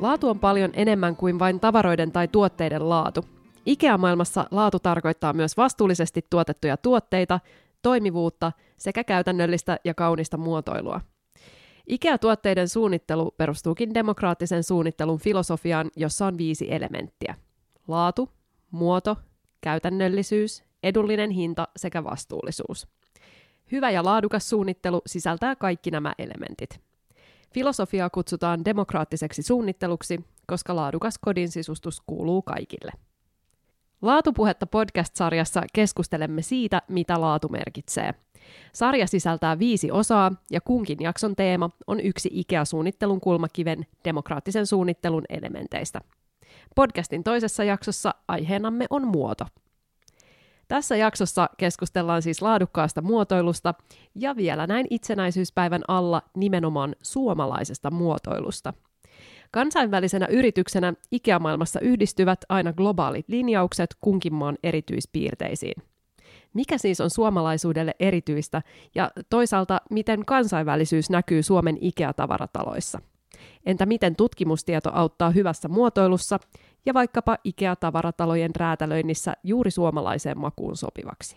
Laatu on paljon enemmän kuin vain tavaroiden tai tuotteiden laatu. IKEA-maailmassa laatu tarkoittaa myös vastuullisesti tuotettuja tuotteita, toimivuutta sekä käytännöllistä ja kaunista muotoilua. IKEA-tuotteiden suunnittelu perustuukin demokraattisen suunnittelun filosofiaan, jossa on viisi elementtiä. Laatu, muoto, käytännöllisyys, edullinen hinta sekä vastuullisuus. Hyvä ja laadukas suunnittelu sisältää kaikki nämä elementit. Filosofiaa kutsutaan demokraattiseksi suunnitteluksi, koska laadukas kodin sisustus kuuluu kaikille. Laatupuhetta podcast-sarjassa keskustelemme siitä, mitä laatu merkitsee. Sarja sisältää viisi osaa ja kunkin jakson teema on yksi IKEA-suunnittelun kulmakiven demokraattisen suunnittelun elementeistä. Podcastin toisessa jaksossa aiheenamme on muoto. Tässä jaksossa keskustellaan siis laadukkaasta muotoilusta ja vielä näin itsenäisyyspäivän alla nimenomaan suomalaisesta muotoilusta – Kansainvälisenä yrityksenä IKEA-maailmassa yhdistyvät aina globaalit linjaukset kunkin maan erityispiirteisiin. Mikä siis on suomalaisuudelle erityistä ja toisaalta miten kansainvälisyys näkyy Suomen IKEA-tavarataloissa? Entä miten tutkimustieto auttaa hyvässä muotoilussa ja vaikkapa IKEA-tavaratalojen räätälöinnissä juuri suomalaiseen makuun sopivaksi?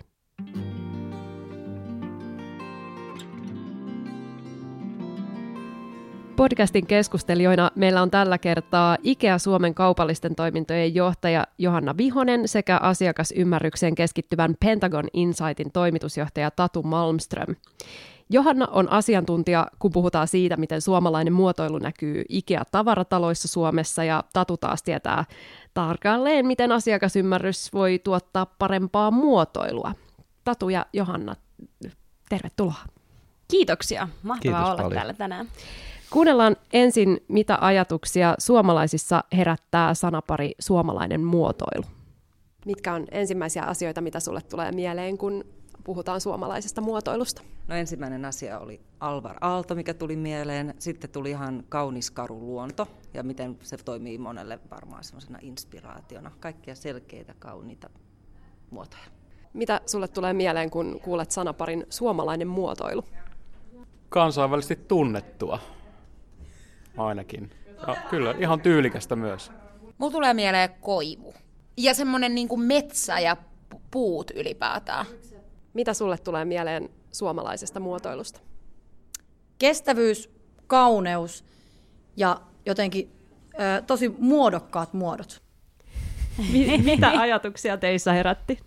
Podcastin keskustelijoina meillä on tällä kertaa IKEA Suomen kaupallisten toimintojen johtaja Johanna Vihonen sekä asiakasymmärrykseen keskittyvän Pentagon Insightin toimitusjohtaja Tatu Malmström. Johanna on asiantuntija, kun puhutaan siitä, miten suomalainen muotoilu näkyy IKEA-tavarataloissa Suomessa, ja Tatu taas tietää tarkalleen, miten asiakasymmärrys voi tuottaa parempaa muotoilua. Tatu ja Johanna, tervetuloa. Kiitoksia, mahtavaa Kiitos olla paljon. täällä tänään. Kuunnellaan ensin, mitä ajatuksia suomalaisissa herättää sanapari suomalainen muotoilu. Mitkä on ensimmäisiä asioita, mitä sulle tulee mieleen, kun puhutaan suomalaisesta muotoilusta? No ensimmäinen asia oli Alvar Aalto, mikä tuli mieleen. Sitten tuli ihan kaunis karu luonto ja miten se toimii monelle varmaan semmoisena inspiraationa. Kaikkia selkeitä, kauniita muotoja. Mitä sulle tulee mieleen, kun kuulet sanaparin suomalainen muotoilu? Kansainvälisesti tunnettua ainakin. Ja kyllä, ihan tyylikästä myös. Mulla tulee mieleen koivu. Ja semmonen niin metsä ja puut ylipäätään. Mitä sulle tulee mieleen suomalaisesta muotoilusta? Kestävyys, kauneus ja jotenkin ö, tosi muodokkaat muodot. Mitä ajatuksia teissä herätti?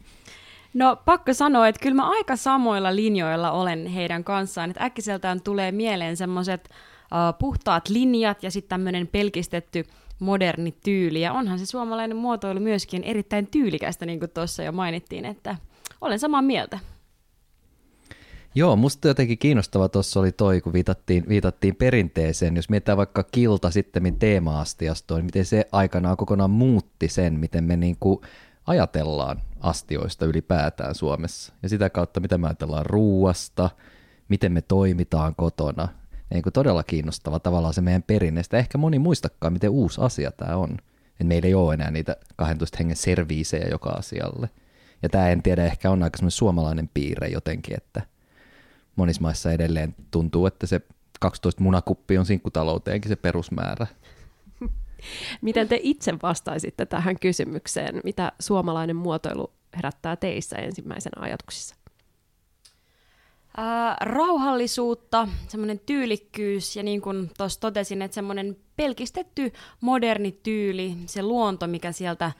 No pakko sanoa, että kyllä mä aika samoilla linjoilla olen heidän kanssaan. Että äkkiseltään tulee mieleen semmoiset uh, puhtaat linjat ja sitten tämmöinen pelkistetty moderni tyyli. Ja onhan se suomalainen muotoilu myöskin erittäin tyylikästä, niin kuin tuossa jo mainittiin, että olen samaa mieltä. Joo, musta jotenkin kiinnostava tuossa oli toi, kun viitattiin, viitattiin perinteeseen. Jos mietitään vaikka kilta sitten teema-astiastoon, niin miten se aikanaan kokonaan muutti sen, miten me niin kuin ajatellaan astioista ylipäätään Suomessa. Ja sitä kautta, mitä me ajatellaan ruuasta, miten me toimitaan kotona, niin kuin todella kiinnostava tavallaan se meidän perinneistä. Ehkä moni muistakaan, miten uusi asia tämä on. että meillä ei ole enää niitä 12 hengen serviisejä joka asialle. Ja tämä en tiedä, ehkä on aika suomalainen piirre jotenkin, että monissa maissa edelleen tuntuu, että se 12 munakuppi on sinkkutalouteenkin se perusmäärä. Miten te itse vastaisitte tähän kysymykseen? Mitä suomalainen muotoilu herättää teissä ensimmäisenä ajatuksissa? Ää, rauhallisuutta, semmoinen tyylikkyys ja niin kuin tuossa totesin, että semmoinen pelkistetty moderni tyyli, se luonto, mikä sieltä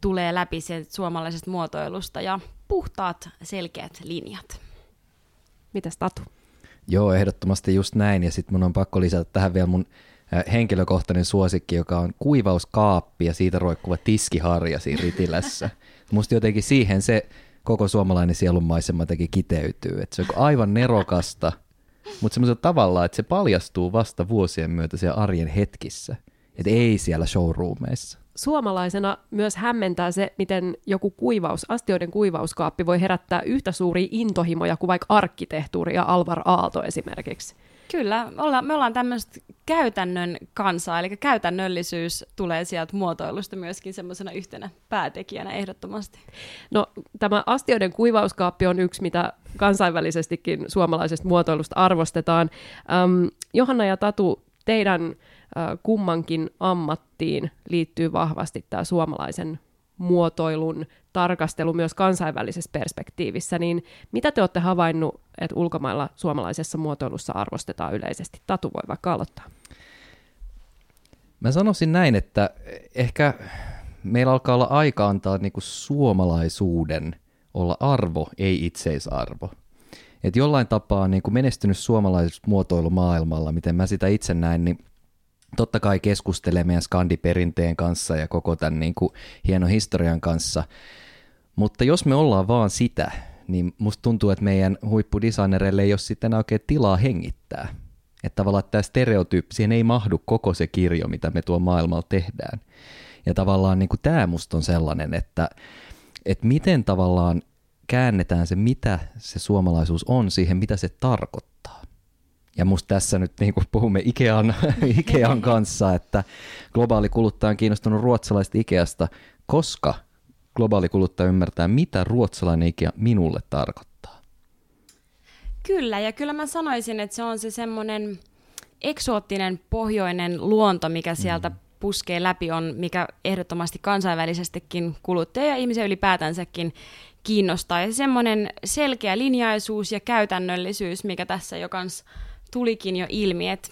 tulee läpi se suomalaisesta muotoilusta ja puhtaat, selkeät linjat. Mitäs Tatu? Joo, ehdottomasti just näin. Ja sitten mun on pakko lisätä tähän vielä mun henkilökohtainen suosikki, joka on kuivauskaappi ja siitä roikkuva tiskiharja siinä ritilässä. Musta jotenkin siihen se koko suomalainen sielunmaisema teki kiteytyy. Että se on aivan nerokasta, mutta semmoisella tavalla, että se paljastuu vasta vuosien myötä siellä arjen hetkissä. Että ei siellä showroomeissa. Suomalaisena myös hämmentää se, miten joku kuivaus, astioiden kuivauskaappi voi herättää yhtä suuria intohimoja kuin vaikka arkkitehtuuri ja Alvar Aalto esimerkiksi. Kyllä, me ollaan tämmöistä käytännön kansaa, eli käytännöllisyys tulee sieltä muotoilusta myöskin semmoisena yhtenä päätekijänä ehdottomasti. No tämä astioiden kuivauskaappi on yksi, mitä kansainvälisestikin suomalaisesta muotoilusta arvostetaan. Um, Johanna ja Tatu, teidän kummankin ammattiin liittyy vahvasti tämä suomalaisen muotoilun tarkastelu myös kansainvälisessä perspektiivissä, niin mitä te olette havainnut, että ulkomailla suomalaisessa muotoilussa arvostetaan yleisesti? Tatu voi vaikka aloittaa. Mä sanoisin näin, että ehkä meillä alkaa olla aika antaa niinku suomalaisuuden olla arvo, ei itseisarvo. Et jollain tapaa niin kuin menestynyt suomalaismuotoilu maailmalla, miten mä sitä itse näen, niin totta kai keskustelee meidän skandiperinteen kanssa ja koko tämän niin kuin hienon historian kanssa. Mutta jos me ollaan vaan sitä, niin musta tuntuu, että meidän huippudesignereille ei ole sitten oikein tilaa hengittää. Että tavallaan tämä stereotyyppi, siihen ei mahdu koko se kirjo, mitä me tuo maailmalla tehdään. Ja tavallaan niin kuin tämä musta on sellainen, että, että miten tavallaan käännetään se, mitä se suomalaisuus on, siihen, mitä se tarkoittaa. Ja musta tässä nyt niin kuin puhumme Ikean, Ikean kanssa, että globaali kuluttaja on kiinnostunut ruotsalaista Ikeasta, koska globaali kuluttaja ymmärtää, mitä ruotsalainen Ikea minulle tarkoittaa. Kyllä, ja kyllä mä sanoisin, että se on se semmoinen eksoottinen pohjoinen luonto, mikä sieltä mm. puskee läpi on, mikä ehdottomasti kansainvälisestikin kuluttaja ja ihmisiä ylipäätänsäkin kiinnostaa. Ja semmoinen selkeä linjaisuus ja käytännöllisyys, mikä tässä jo kans tulikin jo ilmi, että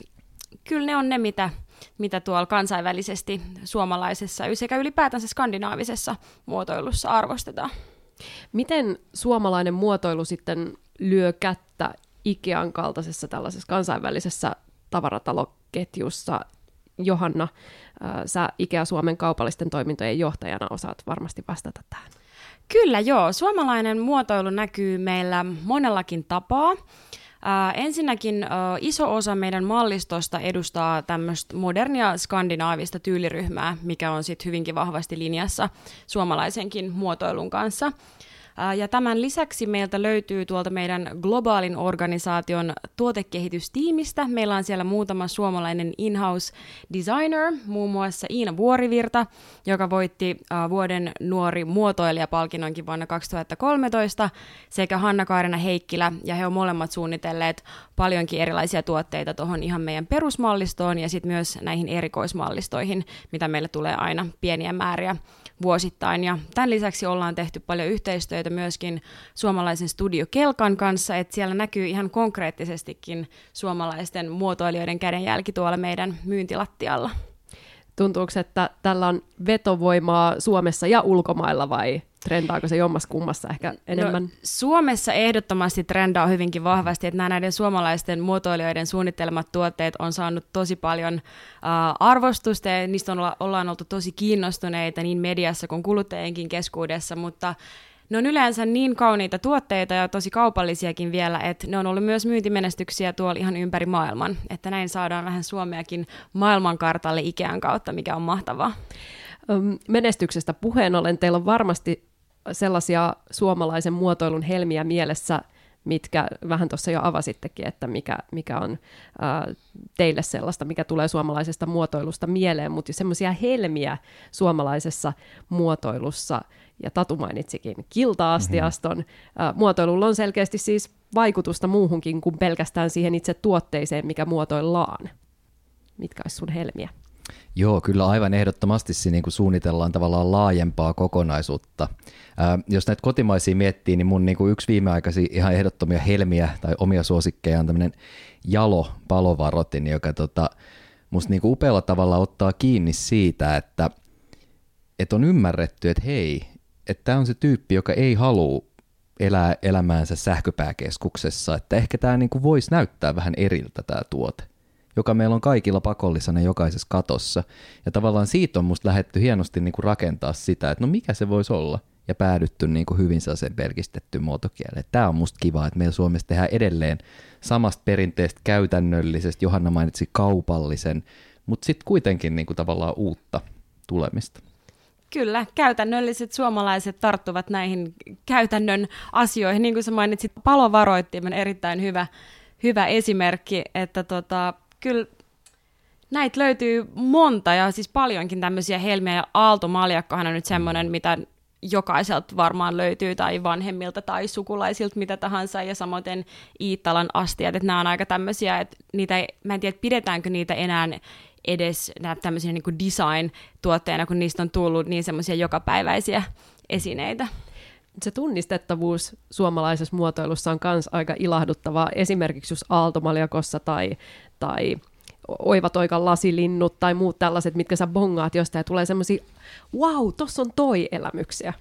kyllä ne on ne, mitä, mitä tuolla kansainvälisesti suomalaisessa sekä ylipäätänsä skandinaavisessa muotoilussa arvostetaan. Miten suomalainen muotoilu sitten lyö kättä Ikean kaltaisessa tällaisessa kansainvälisessä tavarataloketjussa? Johanna, sä Ikea Suomen kaupallisten toimintojen johtajana osaat varmasti vastata tähän. Kyllä joo, suomalainen muotoilu näkyy meillä monellakin tapaa. Äh, ensinnäkin äh, iso osa meidän mallistosta edustaa tämmöistä modernia skandinaavista tyyliryhmää, mikä on sitten hyvinkin vahvasti linjassa suomalaisenkin muotoilun kanssa. Ja tämän lisäksi meiltä löytyy tuolta meidän globaalin organisaation tuotekehitystiimistä. Meillä on siellä muutama suomalainen in-house designer, muun muassa Iina Vuorivirta, joka voitti vuoden nuori muotoilijapalkinnonkin vuonna 2013, sekä Hanna-Kaarina Heikkilä, ja he on molemmat suunnitelleet paljonkin erilaisia tuotteita tuohon ihan meidän perusmallistoon ja sitten myös näihin erikoismallistoihin, mitä meille tulee aina pieniä määriä vuosittain. Ja tämän lisäksi ollaan tehty paljon yhteistyötä myöskin suomalaisen Studio Kelkan kanssa, että siellä näkyy ihan konkreettisestikin suomalaisten muotoilijoiden kädenjälki tuolla meidän myyntilattialla. Tuntuuko, että tällä on vetovoimaa Suomessa ja ulkomailla vai trendaako se jommas kummassa ehkä enemmän? No, Suomessa ehdottomasti trendaa hyvinkin vahvasti, että nämä näiden suomalaisten muotoilijoiden suunnittelemat tuotteet on saanut tosi paljon uh, arvostusta ja niistä on, ollaan oltu tosi kiinnostuneita niin mediassa kuin kuluttajienkin keskuudessa, mutta ne on yleensä niin kauniita tuotteita ja tosi kaupallisiakin vielä, että ne on ollut myös myyntimenestyksiä tuolla ihan ympäri maailman. Että näin saadaan vähän Suomeakin maailmankartalle Ikean kautta, mikä on mahtavaa. Menestyksestä puheen ollen, teillä on varmasti sellaisia suomalaisen muotoilun helmiä mielessä, mitkä vähän tuossa jo avasittekin, että mikä, mikä on ää, teille sellaista, mikä tulee suomalaisesta muotoilusta mieleen, mutta semmoisia helmiä suomalaisessa muotoilussa, ja Tatu mainitsikin kilta-astiaston, mm-hmm. muotoilulla on selkeästi siis vaikutusta muuhunkin kuin pelkästään siihen itse tuotteeseen, mikä muotoillaan. Mitkä olisi sun helmiä? Joo, kyllä aivan ehdottomasti niin kuin suunnitellaan tavallaan laajempaa kokonaisuutta. Ää, jos näitä kotimaisia miettii, niin mun niin kuin yksi viimeaikaisia ihan ehdottomia helmiä tai omia suosikkeja on tämmöinen jalo palovarotin, joka tota, musta niin kuin upealla tavalla ottaa kiinni siitä, että, että on ymmärretty, että hei, että tämä on se tyyppi, joka ei halua elää elämäänsä sähköpääkeskuksessa, että ehkä tämä niin kuin voisi näyttää vähän eriltä tämä tuote joka meillä on kaikilla pakollisena jokaisessa katossa. Ja tavallaan siitä on musta lähetty hienosti niin kuin rakentaa sitä, että no mikä se voisi olla, ja päädytty niin kuin hyvin sen pelkistettyyn muotokieleen. Tämä on musta kiva, että meillä Suomessa tehdään edelleen samasta perinteestä käytännöllisestä, Johanna mainitsi kaupallisen, mutta sitten kuitenkin niin kuin tavallaan uutta tulemista. Kyllä, käytännölliset suomalaiset tarttuvat näihin käytännön asioihin. Niin kuin sä mainitsit, palovaroittimen erittäin hyvä, hyvä esimerkki, että tota, kyllä näitä löytyy monta ja siis paljonkin tämmöisiä helmiä ja Aalto Maljakkohan on nyt semmoinen, mitä jokaiselta varmaan löytyy, tai vanhemmilta tai sukulaisilta, mitä tahansa, ja samoin Iittalan astiat, että nämä on aika tämmöisiä, että niitä ei, mä en tiedä, pidetäänkö niitä enää edes tämmöisiä niin design-tuotteina, kun niistä on tullut niin semmoisia jokapäiväisiä esineitä se tunnistettavuus suomalaisessa muotoilussa on myös aika ilahduttavaa, esimerkiksi just aaltomaljakossa tai, tai oivatoikan lasilinnut tai muut tällaiset, mitkä sä bongaat jostain ja tulee semmoisia, wow, tossa on toi elämyksiä.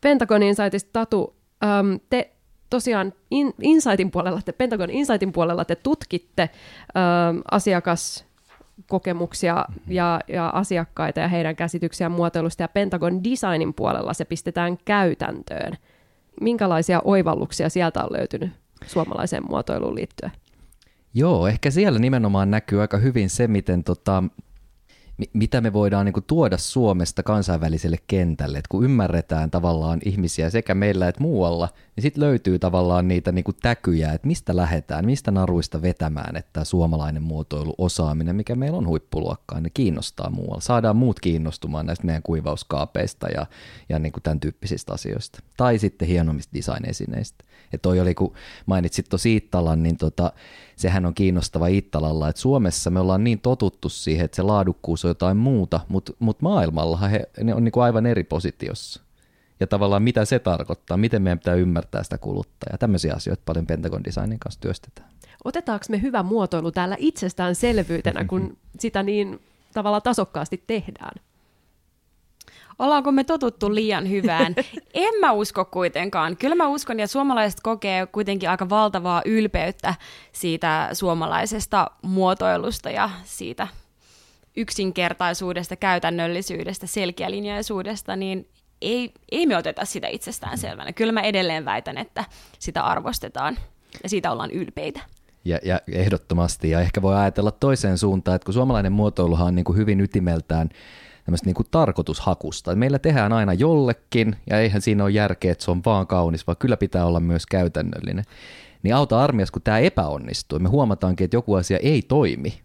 Pentagon Insightista Tatu, äm, te tosiaan in, Insightin puolella, te Pentagon Insightin puolella te tutkitte äm, asiakas kokemuksia ja, ja asiakkaita ja heidän käsityksiään muotoilusta ja Pentagon Designin puolella se pistetään käytäntöön. Minkälaisia oivalluksia sieltä on löytynyt suomalaiseen muotoiluun liittyen? Joo, ehkä siellä nimenomaan näkyy aika hyvin se, miten tota, mitä me voidaan niin kuin tuoda Suomesta kansainväliselle kentälle, että kun ymmärretään tavallaan ihmisiä sekä meillä että muualla, niin sitten löytyy tavallaan niitä niin kuin täkyjä, että mistä lähdetään, mistä naruista vetämään, että suomalainen muotoiluosaaminen, mikä meillä on huippuluokkaa, ne kiinnostaa muualla. Saadaan muut kiinnostumaan näistä meidän kuivauskaapeista ja, ja niin kuin tämän tyyppisistä asioista. Tai sitten hienommista design-esineistä. Ja toi oli, kun mainitsit tosi Ittalan, niin tota, sehän on kiinnostava Ittalalla, että Suomessa me ollaan niin totuttu siihen, että se laadukkuus on jotain muuta, mutta mut maailmallahan he, ne on niin kuin aivan eri positiossa. Ja tavallaan mitä se tarkoittaa, miten meidän pitää ymmärtää sitä kuluttajaa. Tämmöisiä asioita paljon Pentagon Designin kanssa työstetään. Otetaanko me hyvä muotoilu täällä itsestäänselvyytenä, kun sitä niin tavallaan tasokkaasti tehdään? Ollaanko me totuttu liian hyvään? en mä usko kuitenkaan. Kyllä mä uskon, ja suomalaiset kokee kuitenkin aika valtavaa ylpeyttä siitä suomalaisesta muotoilusta ja siitä yksinkertaisuudesta, käytännöllisyydestä, selkeälinjaisuudesta, niin ei, ei me oteta sitä itsestään selvänä. Kyllä mä edelleen väitän, että sitä arvostetaan ja siitä ollaan ylpeitä. Ja, ja ehdottomasti, ja ehkä voi ajatella toiseen suuntaan, että kun suomalainen muotoiluhan on niin kuin hyvin ytimeltään tämmöistä niin kuin tarkoitushakusta. Meillä tehdään aina jollekin, ja eihän siinä ole järkeä, että se on vaan kaunis, vaan kyllä pitää olla myös käytännöllinen. Niin auta armias, kun tämä epäonnistuu, me huomataankin, että joku asia ei toimi,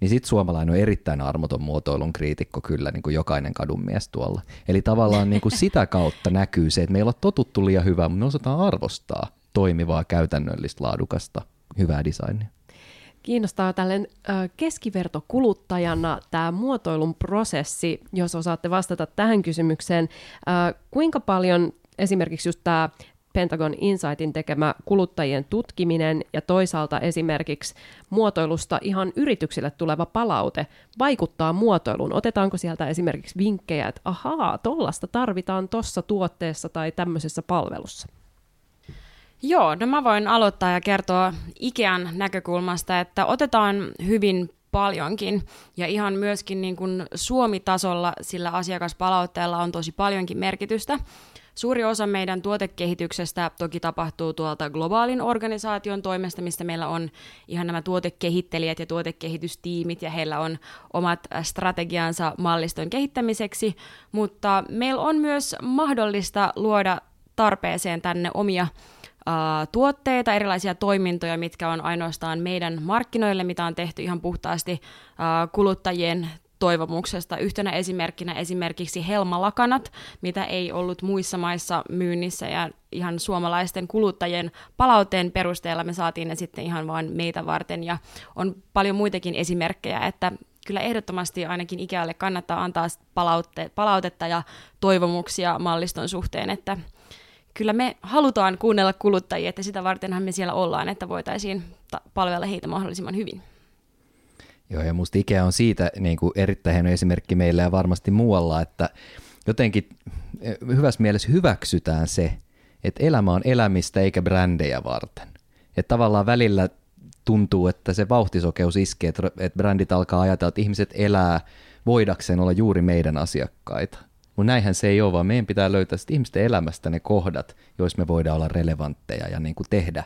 niin sitten suomalainen on erittäin armoton muotoilun kriitikko kyllä, niin kuin jokainen kadunmies tuolla. Eli tavallaan niin kuin sitä kautta näkyy se, että meillä on totuttu liian hyvää, mutta me osataan arvostaa toimivaa, käytännöllistä, laadukasta, hyvää designia kiinnostaa tälleen keskivertokuluttajana tämä muotoilun prosessi, jos osaatte vastata tähän kysymykseen. Kuinka paljon esimerkiksi just tämä Pentagon Insightin tekemä kuluttajien tutkiminen ja toisaalta esimerkiksi muotoilusta ihan yrityksille tuleva palaute vaikuttaa muotoiluun. Otetaanko sieltä esimerkiksi vinkkejä, että ahaa, tollasta tarvitaan tuossa tuotteessa tai tämmöisessä palvelussa? Joo, no mä voin aloittaa ja kertoa Ikean näkökulmasta, että otetaan hyvin paljonkin ja ihan myöskin niin kuin Suomi-tasolla sillä asiakaspalautteella on tosi paljonkin merkitystä. Suuri osa meidän tuotekehityksestä toki tapahtuu tuolta globaalin organisaation toimesta, mistä meillä on ihan nämä tuotekehittelijät ja tuotekehitystiimit, ja heillä on omat strategiansa malliston kehittämiseksi, mutta meillä on myös mahdollista luoda tarpeeseen tänne omia tuotteita, erilaisia toimintoja, mitkä on ainoastaan meidän markkinoille, mitä on tehty ihan puhtaasti kuluttajien toivomuksesta. Yhtenä esimerkkinä esimerkiksi helmalakanat, mitä ei ollut muissa maissa myynnissä ja ihan suomalaisten kuluttajien palautteen perusteella me saatiin ne sitten ihan vain meitä varten ja on paljon muitakin esimerkkejä, että kyllä ehdottomasti ainakin ikälle kannattaa antaa palautte, palautetta ja toivomuksia malliston suhteen, että kyllä me halutaan kuunnella kuluttajia, että sitä vartenhan me siellä ollaan, että voitaisiin palvella heitä mahdollisimman hyvin. Joo, ja musta Ikea on siitä niin kuin erittäin hieno esimerkki meillä ja varmasti muualla, että jotenkin eh, hyvässä mielessä hyväksytään se, että elämä on elämistä eikä brändejä varten. Että tavallaan välillä tuntuu, että se vauhtisokeus iskee, että brändit alkaa ajatella, että ihmiset elää voidakseen olla juuri meidän asiakkaita. Mutta näinhän se ei ole, vaan meidän pitää löytää ihmisten elämästä ne kohdat, joissa me voidaan olla relevantteja ja niin kuin tehdä,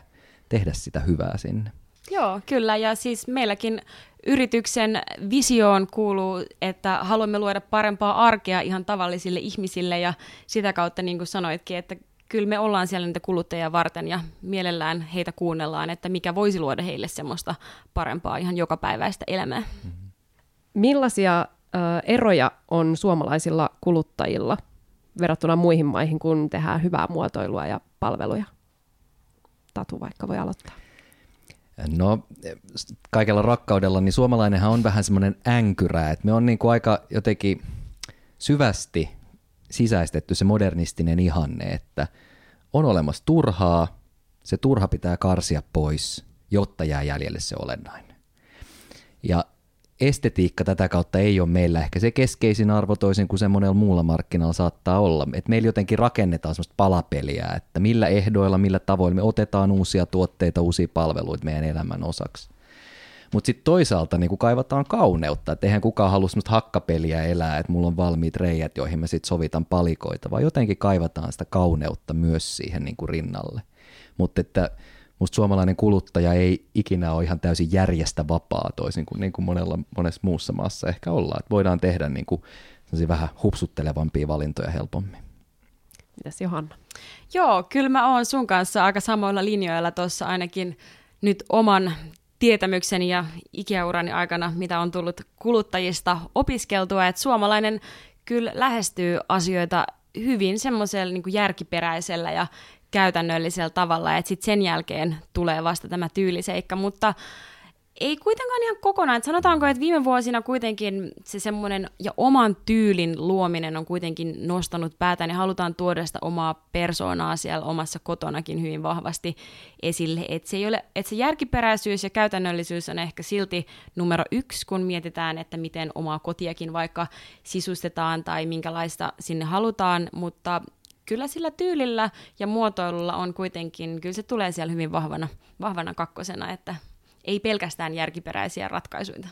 tehdä sitä hyvää sinne. Joo, kyllä. Ja siis meilläkin yrityksen visioon kuuluu, että haluamme luoda parempaa arkea ihan tavallisille ihmisille ja sitä kautta, niin kuin sanoitkin, että kyllä me ollaan siellä niitä kuluttajia varten ja mielellään heitä kuunnellaan, että mikä voisi luoda heille semmoista parempaa ihan jokapäiväistä elämää. Millaisia eroja on suomalaisilla kuluttajilla verrattuna muihin maihin, kun tehdään hyvää muotoilua ja palveluja? Tatu vaikka voi aloittaa. No kaikella rakkaudella, niin suomalainenhan on vähän semmoinen änkyrä, että me on niin kuin aika jotenkin syvästi sisäistetty se modernistinen ihanne, että on olemassa turhaa, se turha pitää karsia pois, jotta jää jäljelle se olennainen. Ja estetiikka tätä kautta ei ole meillä ehkä se keskeisin arvo toisin kuin se monella muulla markkinalla saattaa olla. Et meillä jotenkin rakennetaan sellaista palapeliä, että millä ehdoilla, millä tavoilla me otetaan uusia tuotteita, uusia palveluita meidän elämän osaksi. Mutta sitten toisaalta niin kaivataan kauneutta, että eihän kukaan halua semmoista hakkapeliä elää, että mulla on valmiit reijät, joihin mä sitten sovitan palikoita, vaan jotenkin kaivataan sitä kauneutta myös siihen niin kuin rinnalle. Mutta että musta suomalainen kuluttaja ei ikinä ole ihan täysin järjestä vapaa toisin kuin, niin kuin monella, monessa muussa maassa ehkä ollaan. Että voidaan tehdä niin kuin vähän hupsuttelevampia valintoja helpommin. Mitäs Johanna? Joo, kyllä mä oon sun kanssa aika samoilla linjoilla tuossa ainakin nyt oman tietämykseni ja ikäurani aikana, mitä on tullut kuluttajista opiskeltua, että suomalainen kyllä lähestyy asioita hyvin semmoisella niin järkiperäisellä ja käytännöllisellä tavalla, että sitten sen jälkeen tulee vasta tämä tyyliseikka, mutta ei kuitenkaan ihan kokonaan. Että sanotaanko, että viime vuosina kuitenkin se semmoinen ja oman tyylin luominen on kuitenkin nostanut päätään ja halutaan tuoda sitä omaa persoonaa siellä omassa kotonakin hyvin vahvasti esille. Että se, että se järkiperäisyys ja käytännöllisyys on ehkä silti numero yksi, kun mietitään, että miten omaa kotiakin vaikka sisustetaan tai minkälaista sinne halutaan, mutta kyllä sillä tyylillä ja muotoilulla on kuitenkin, kyllä se tulee siellä hyvin vahvana, vahvana kakkosena, että ei pelkästään järkiperäisiä ratkaisuja.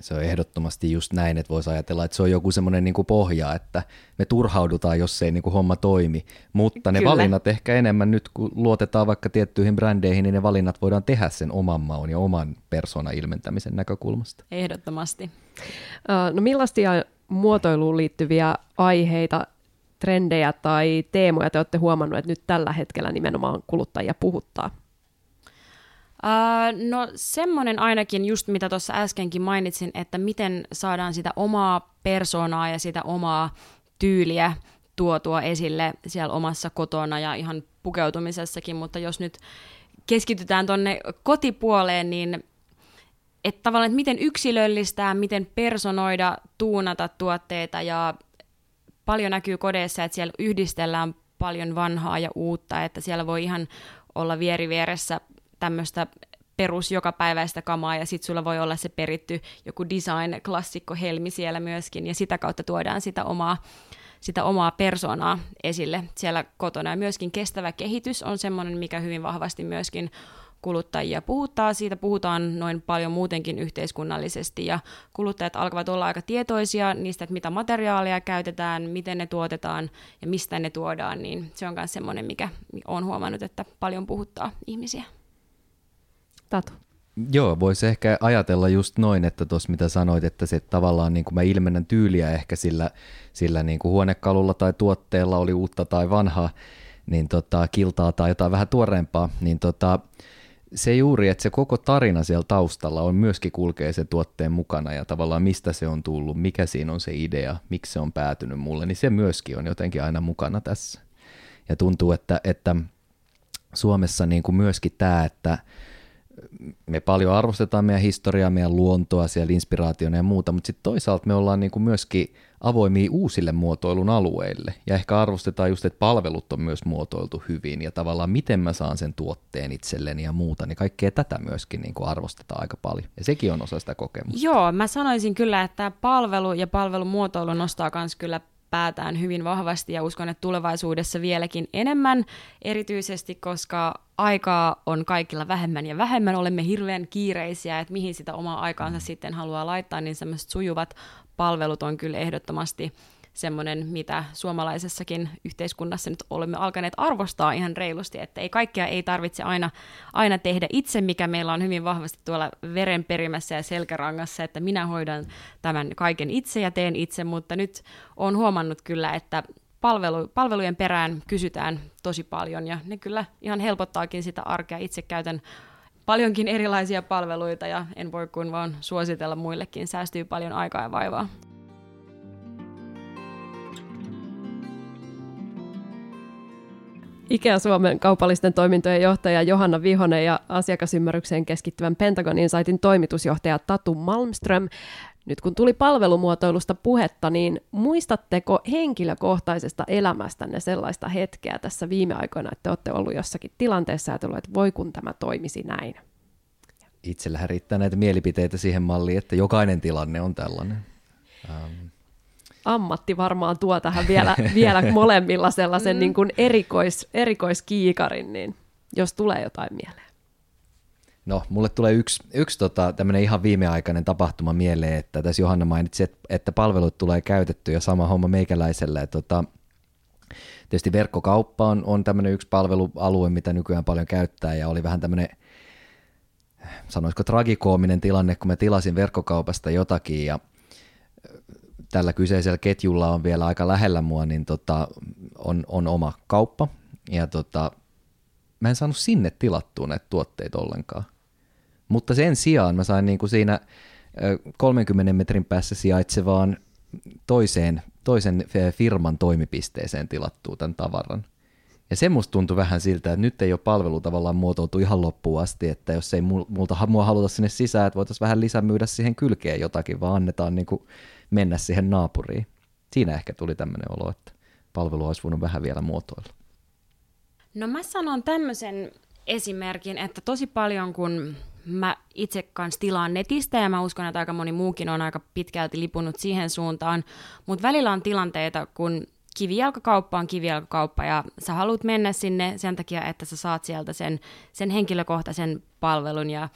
Se, on ehdottomasti just näin, että voisi ajatella, että se on joku semmoinen niin pohja, että me turhaudutaan, jos ei niin kuin homma toimi. Mutta ne Kyllä. valinnat ehkä enemmän nyt, kun luotetaan vaikka tiettyihin brändeihin, niin ne valinnat voidaan tehdä sen oman maun ja oman persoonan ilmentämisen näkökulmasta. Ehdottomasti. No millaisia muotoiluun liittyviä aiheita trendejä tai teemoja te olette huomannut, että nyt tällä hetkellä nimenomaan kuluttajia puhuttaa? Uh, no semmoinen ainakin just mitä tuossa äskenkin mainitsin, että miten saadaan sitä omaa persoonaa ja sitä omaa tyyliä tuotua esille siellä omassa kotona ja ihan pukeutumisessakin, mutta jos nyt keskitytään tuonne kotipuoleen, niin että tavallaan, että miten yksilöllistää, miten personoida, tuunata tuotteita ja paljon näkyy kodeissa, että siellä yhdistellään paljon vanhaa ja uutta, että siellä voi ihan olla vieri vieressä tämmöistä perus jokapäiväistä kamaa ja sitten sulla voi olla se peritty joku design-klassikko helmi siellä myöskin ja sitä kautta tuodaan sitä omaa, sitä omaa persoonaa esille siellä kotona. Ja myöskin kestävä kehitys on semmoinen, mikä hyvin vahvasti myöskin kuluttajia puhuttaa. Siitä puhutaan noin paljon muutenkin yhteiskunnallisesti ja kuluttajat alkavat olla aika tietoisia niistä, että mitä materiaalia käytetään, miten ne tuotetaan ja mistä ne tuodaan, niin se on myös semmoinen, mikä on huomannut, että paljon puhuttaa ihmisiä. Tatu. Joo, voisi ehkä ajatella just noin, että tuossa mitä sanoit, että se tavallaan niin kuin mä ilmennän tyyliä ehkä sillä, sillä niin kuin huonekalulla tai tuotteella oli uutta tai vanhaa, niin tota, kiltaa tai jotain vähän tuoreempaa, niin tota, se juuri, että se koko tarina siellä taustalla on myöskin kulkee sen tuotteen mukana ja tavallaan mistä se on tullut, mikä siinä on se idea, miksi se on päätynyt mulle, niin se myöskin on jotenkin aina mukana tässä. Ja tuntuu, että, että Suomessa niin kuin myöskin tämä, että me paljon arvostetaan meidän historiaa, meidän luontoa, siellä inspiraationa ja muuta, mutta sitten toisaalta me ollaan niin kuin myöskin avoimia uusille muotoilun alueille. Ja ehkä arvostetaan just, että palvelut on myös muotoiltu hyvin ja tavallaan miten mä saan sen tuotteen itselleni ja muuta, niin kaikkea tätä myöskin niin kuin arvostetaan aika paljon. Ja sekin on osa sitä kokemusta. Joo, mä sanoisin kyllä, että palvelu ja palvelumuotoilu nostaa myös kyllä päätään hyvin vahvasti ja uskon, että tulevaisuudessa vieläkin enemmän, erityisesti koska aikaa on kaikilla vähemmän ja vähemmän, olemme hirveän kiireisiä, että mihin sitä omaa aikaansa sitten haluaa laittaa, niin semmoiset sujuvat palvelut on kyllä ehdottomasti semmoinen, mitä suomalaisessakin yhteiskunnassa nyt olemme alkaneet arvostaa ihan reilusti, että ei kaikkea ei tarvitse aina, aina tehdä itse, mikä meillä on hyvin vahvasti tuolla verenperimässä ja selkärangassa, että minä hoidan tämän kaiken itse ja teen itse, mutta nyt olen huomannut kyllä, että palvelu, palvelujen perään kysytään tosi paljon ja ne kyllä ihan helpottaakin sitä arkea. Itse käytän paljonkin erilaisia palveluita ja en voi kuin vaan suositella muillekin, säästyy paljon aikaa ja vaivaa. Ikea Suomen kaupallisten toimintojen johtaja Johanna Vihonen ja asiakasymmärrykseen keskittyvän Pentagon Insightin toimitusjohtaja Tatu Malmström. Nyt kun tuli palvelumuotoilusta puhetta, niin muistatteko henkilökohtaisesta elämästänne sellaista hetkeä tässä viime aikoina, että olette ollut jossakin tilanteessa ja tullut, että voi kun tämä toimisi näin? Itsellähän riittää näitä mielipiteitä siihen malliin, että jokainen tilanne on tällainen. Um. Ammatti varmaan tuo tähän vielä, vielä molemmilla sellaisen mm. niin kuin erikois, erikoiskiikarin, niin jos tulee jotain mieleen. No, mulle tulee yksi, yksi tota, tämmöinen ihan viimeaikainen tapahtuma mieleen, että tässä Johanna mainitsi, että, että palvelut tulee käytetty ja sama homma meikäläisellä. Että, tota, tietysti verkkokauppa on, on tämmöinen yksi palvelualue, mitä nykyään paljon käyttää ja oli vähän tämmöinen, sanoisiko tragikoominen tilanne, kun mä tilasin verkkokaupasta jotakin ja tällä kyseisellä ketjulla on vielä aika lähellä mua, niin tota, on, on oma kauppa ja tota, mä en saanut sinne tilattua näitä tuotteita ollenkaan. Mutta sen sijaan mä sain kuin siinä 30 metrin päässä sijaitsevaan toiseen, toisen firman toimipisteeseen tilattua tämän tavaran. Ja se musta tuntui vähän siltä, että nyt ei ole palvelu tavallaan muotoutu ihan loppuun asti, että jos ei multa mua haluta sinne sisään, että voitaisiin vähän lisämyydä siihen kylkeen jotakin, vaan annetaan niin kuin mennä siihen naapuriin. Siinä ehkä tuli tämmöinen olo, että palvelu olisi voinut vähän vielä muotoilla. No mä sanon tämmöisen esimerkin, että tosi paljon kun mä itse kanssa tilaan netistä ja mä uskon, että aika moni muukin on aika pitkälti lipunut siihen suuntaan, mutta välillä on tilanteita, kun kivijalkakauppa on kivijalkakauppa ja sä haluat mennä sinne sen takia, että sä saat sieltä sen, sen henkilökohtaisen palvelun ja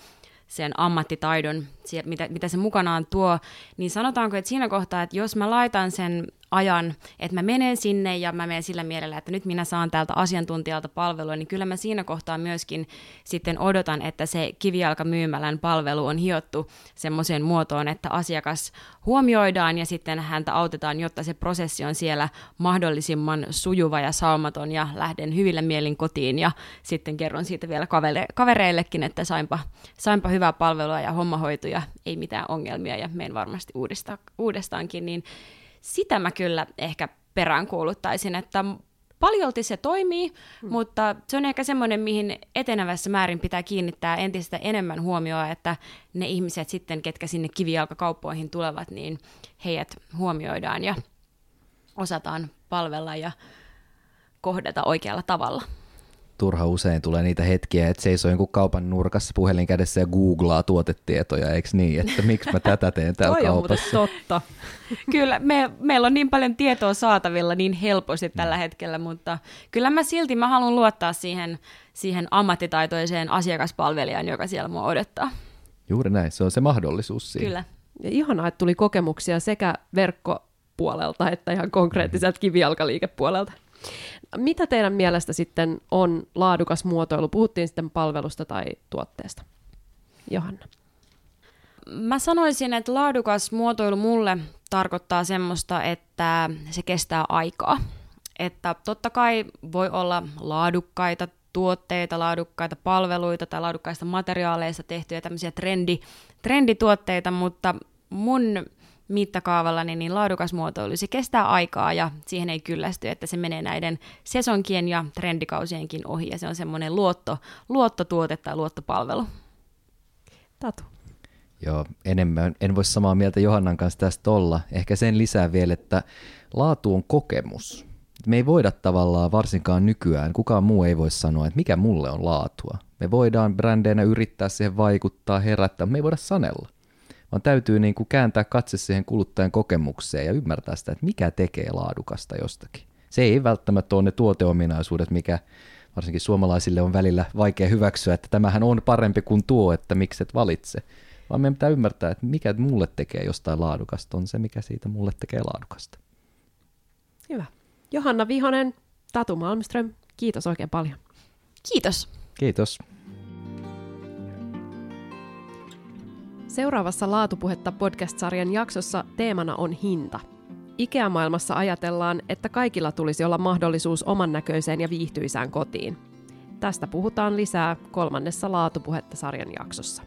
sen ammattitaidon, mitä, mitä se mukanaan tuo, niin sanotaanko, että siinä kohtaa, että jos mä laitan sen ajan, että mä menen sinne ja mä menen sillä mielellä, että nyt minä saan täältä asiantuntijalta palvelua, niin kyllä mä siinä kohtaa myöskin sitten odotan, että se kivijalkamyymälän palvelu on hiottu semmoiseen muotoon, että asiakas huomioidaan ja sitten häntä autetaan, jotta se prosessi on siellä mahdollisimman sujuva ja saumaton ja lähden hyvillä mielin kotiin. Ja sitten kerron siitä vielä kavereillekin, että sainpa, sainpa hyvää palvelua ja homma hoitu ja ei mitään ongelmia ja menen varmasti uudesta, uudestaankin, niin sitä mä kyllä ehkä peräänkuuluttaisin, että paljolti se toimii, hmm. mutta se on ehkä semmoinen, mihin etenevässä määrin pitää kiinnittää entistä enemmän huomioon, että ne ihmiset sitten, ketkä sinne kivijalkakauppoihin tulevat, niin heidät huomioidaan ja osataan palvella ja kohdata oikealla tavalla turha usein tulee niitä hetkiä, että seisoo jonkun kaupan nurkassa puhelin kädessä ja googlaa tuotetietoja, eikö niin, että miksi mä tätä teen täällä Toi kaupassa. On totta. kyllä, me, meillä on niin paljon tietoa saatavilla niin helposti tällä hetkellä, mutta kyllä mä silti mä haluan luottaa siihen, siihen ammattitaitoiseen asiakaspalvelijaan, joka siellä mua odottaa. Juuri näin, se on se mahdollisuus siinä. Kyllä. Ja ihanaa, että tuli kokemuksia sekä verkkopuolelta että ihan konkreettiselta kivijalkaliikepuolelta. Mitä teidän mielestä sitten on laadukas muotoilu? Puhuttiin sitten palvelusta tai tuotteesta. Johanna. Mä sanoisin, että laadukas muotoilu mulle tarkoittaa semmoista, että se kestää aikaa. Että totta kai voi olla laadukkaita tuotteita, laadukkaita palveluita tai laadukkaista materiaaleista tehtyjä tämmöisiä trendi, trendituotteita, mutta mun mittakaavalla, niin, niin laadukas muotoilu, se kestää aikaa ja siihen ei kyllästy, että se menee näiden sesonkien ja trendikausienkin ohi ja se on semmoinen luotto, luottotuote tai luottopalvelu. Tatu. Joo, enemmän en voi samaa mieltä Johannan kanssa tästä olla. Ehkä sen lisää vielä, että laatu on kokemus. Me ei voida tavallaan varsinkaan nykyään, kukaan muu ei voi sanoa, että mikä mulle on laatua. Me voidaan brändeinä yrittää siihen vaikuttaa, herättää, me ei voida sanella vaan täytyy niin kuin kääntää katse siihen kuluttajan kokemukseen ja ymmärtää sitä, että mikä tekee laadukasta jostakin. Se ei välttämättä ole ne tuoteominaisuudet, mikä varsinkin suomalaisille on välillä vaikea hyväksyä, että tämähän on parempi kuin tuo, että miksi et valitse. Vaan meidän pitää ymmärtää, että mikä mulle tekee jostain laadukasta, on se, mikä siitä mulle tekee laadukasta. Hyvä. Johanna Vihonen, Tatu Malmström, kiitos oikein paljon. Kiitos. Kiitos. Seuraavassa Laatupuhetta podcast-sarjan jaksossa teemana on hinta. Ikea-maailmassa ajatellaan, että kaikilla tulisi olla mahdollisuus oman näköiseen ja viihtyisään kotiin. Tästä puhutaan lisää kolmannessa Laatupuhetta-sarjan jaksossa.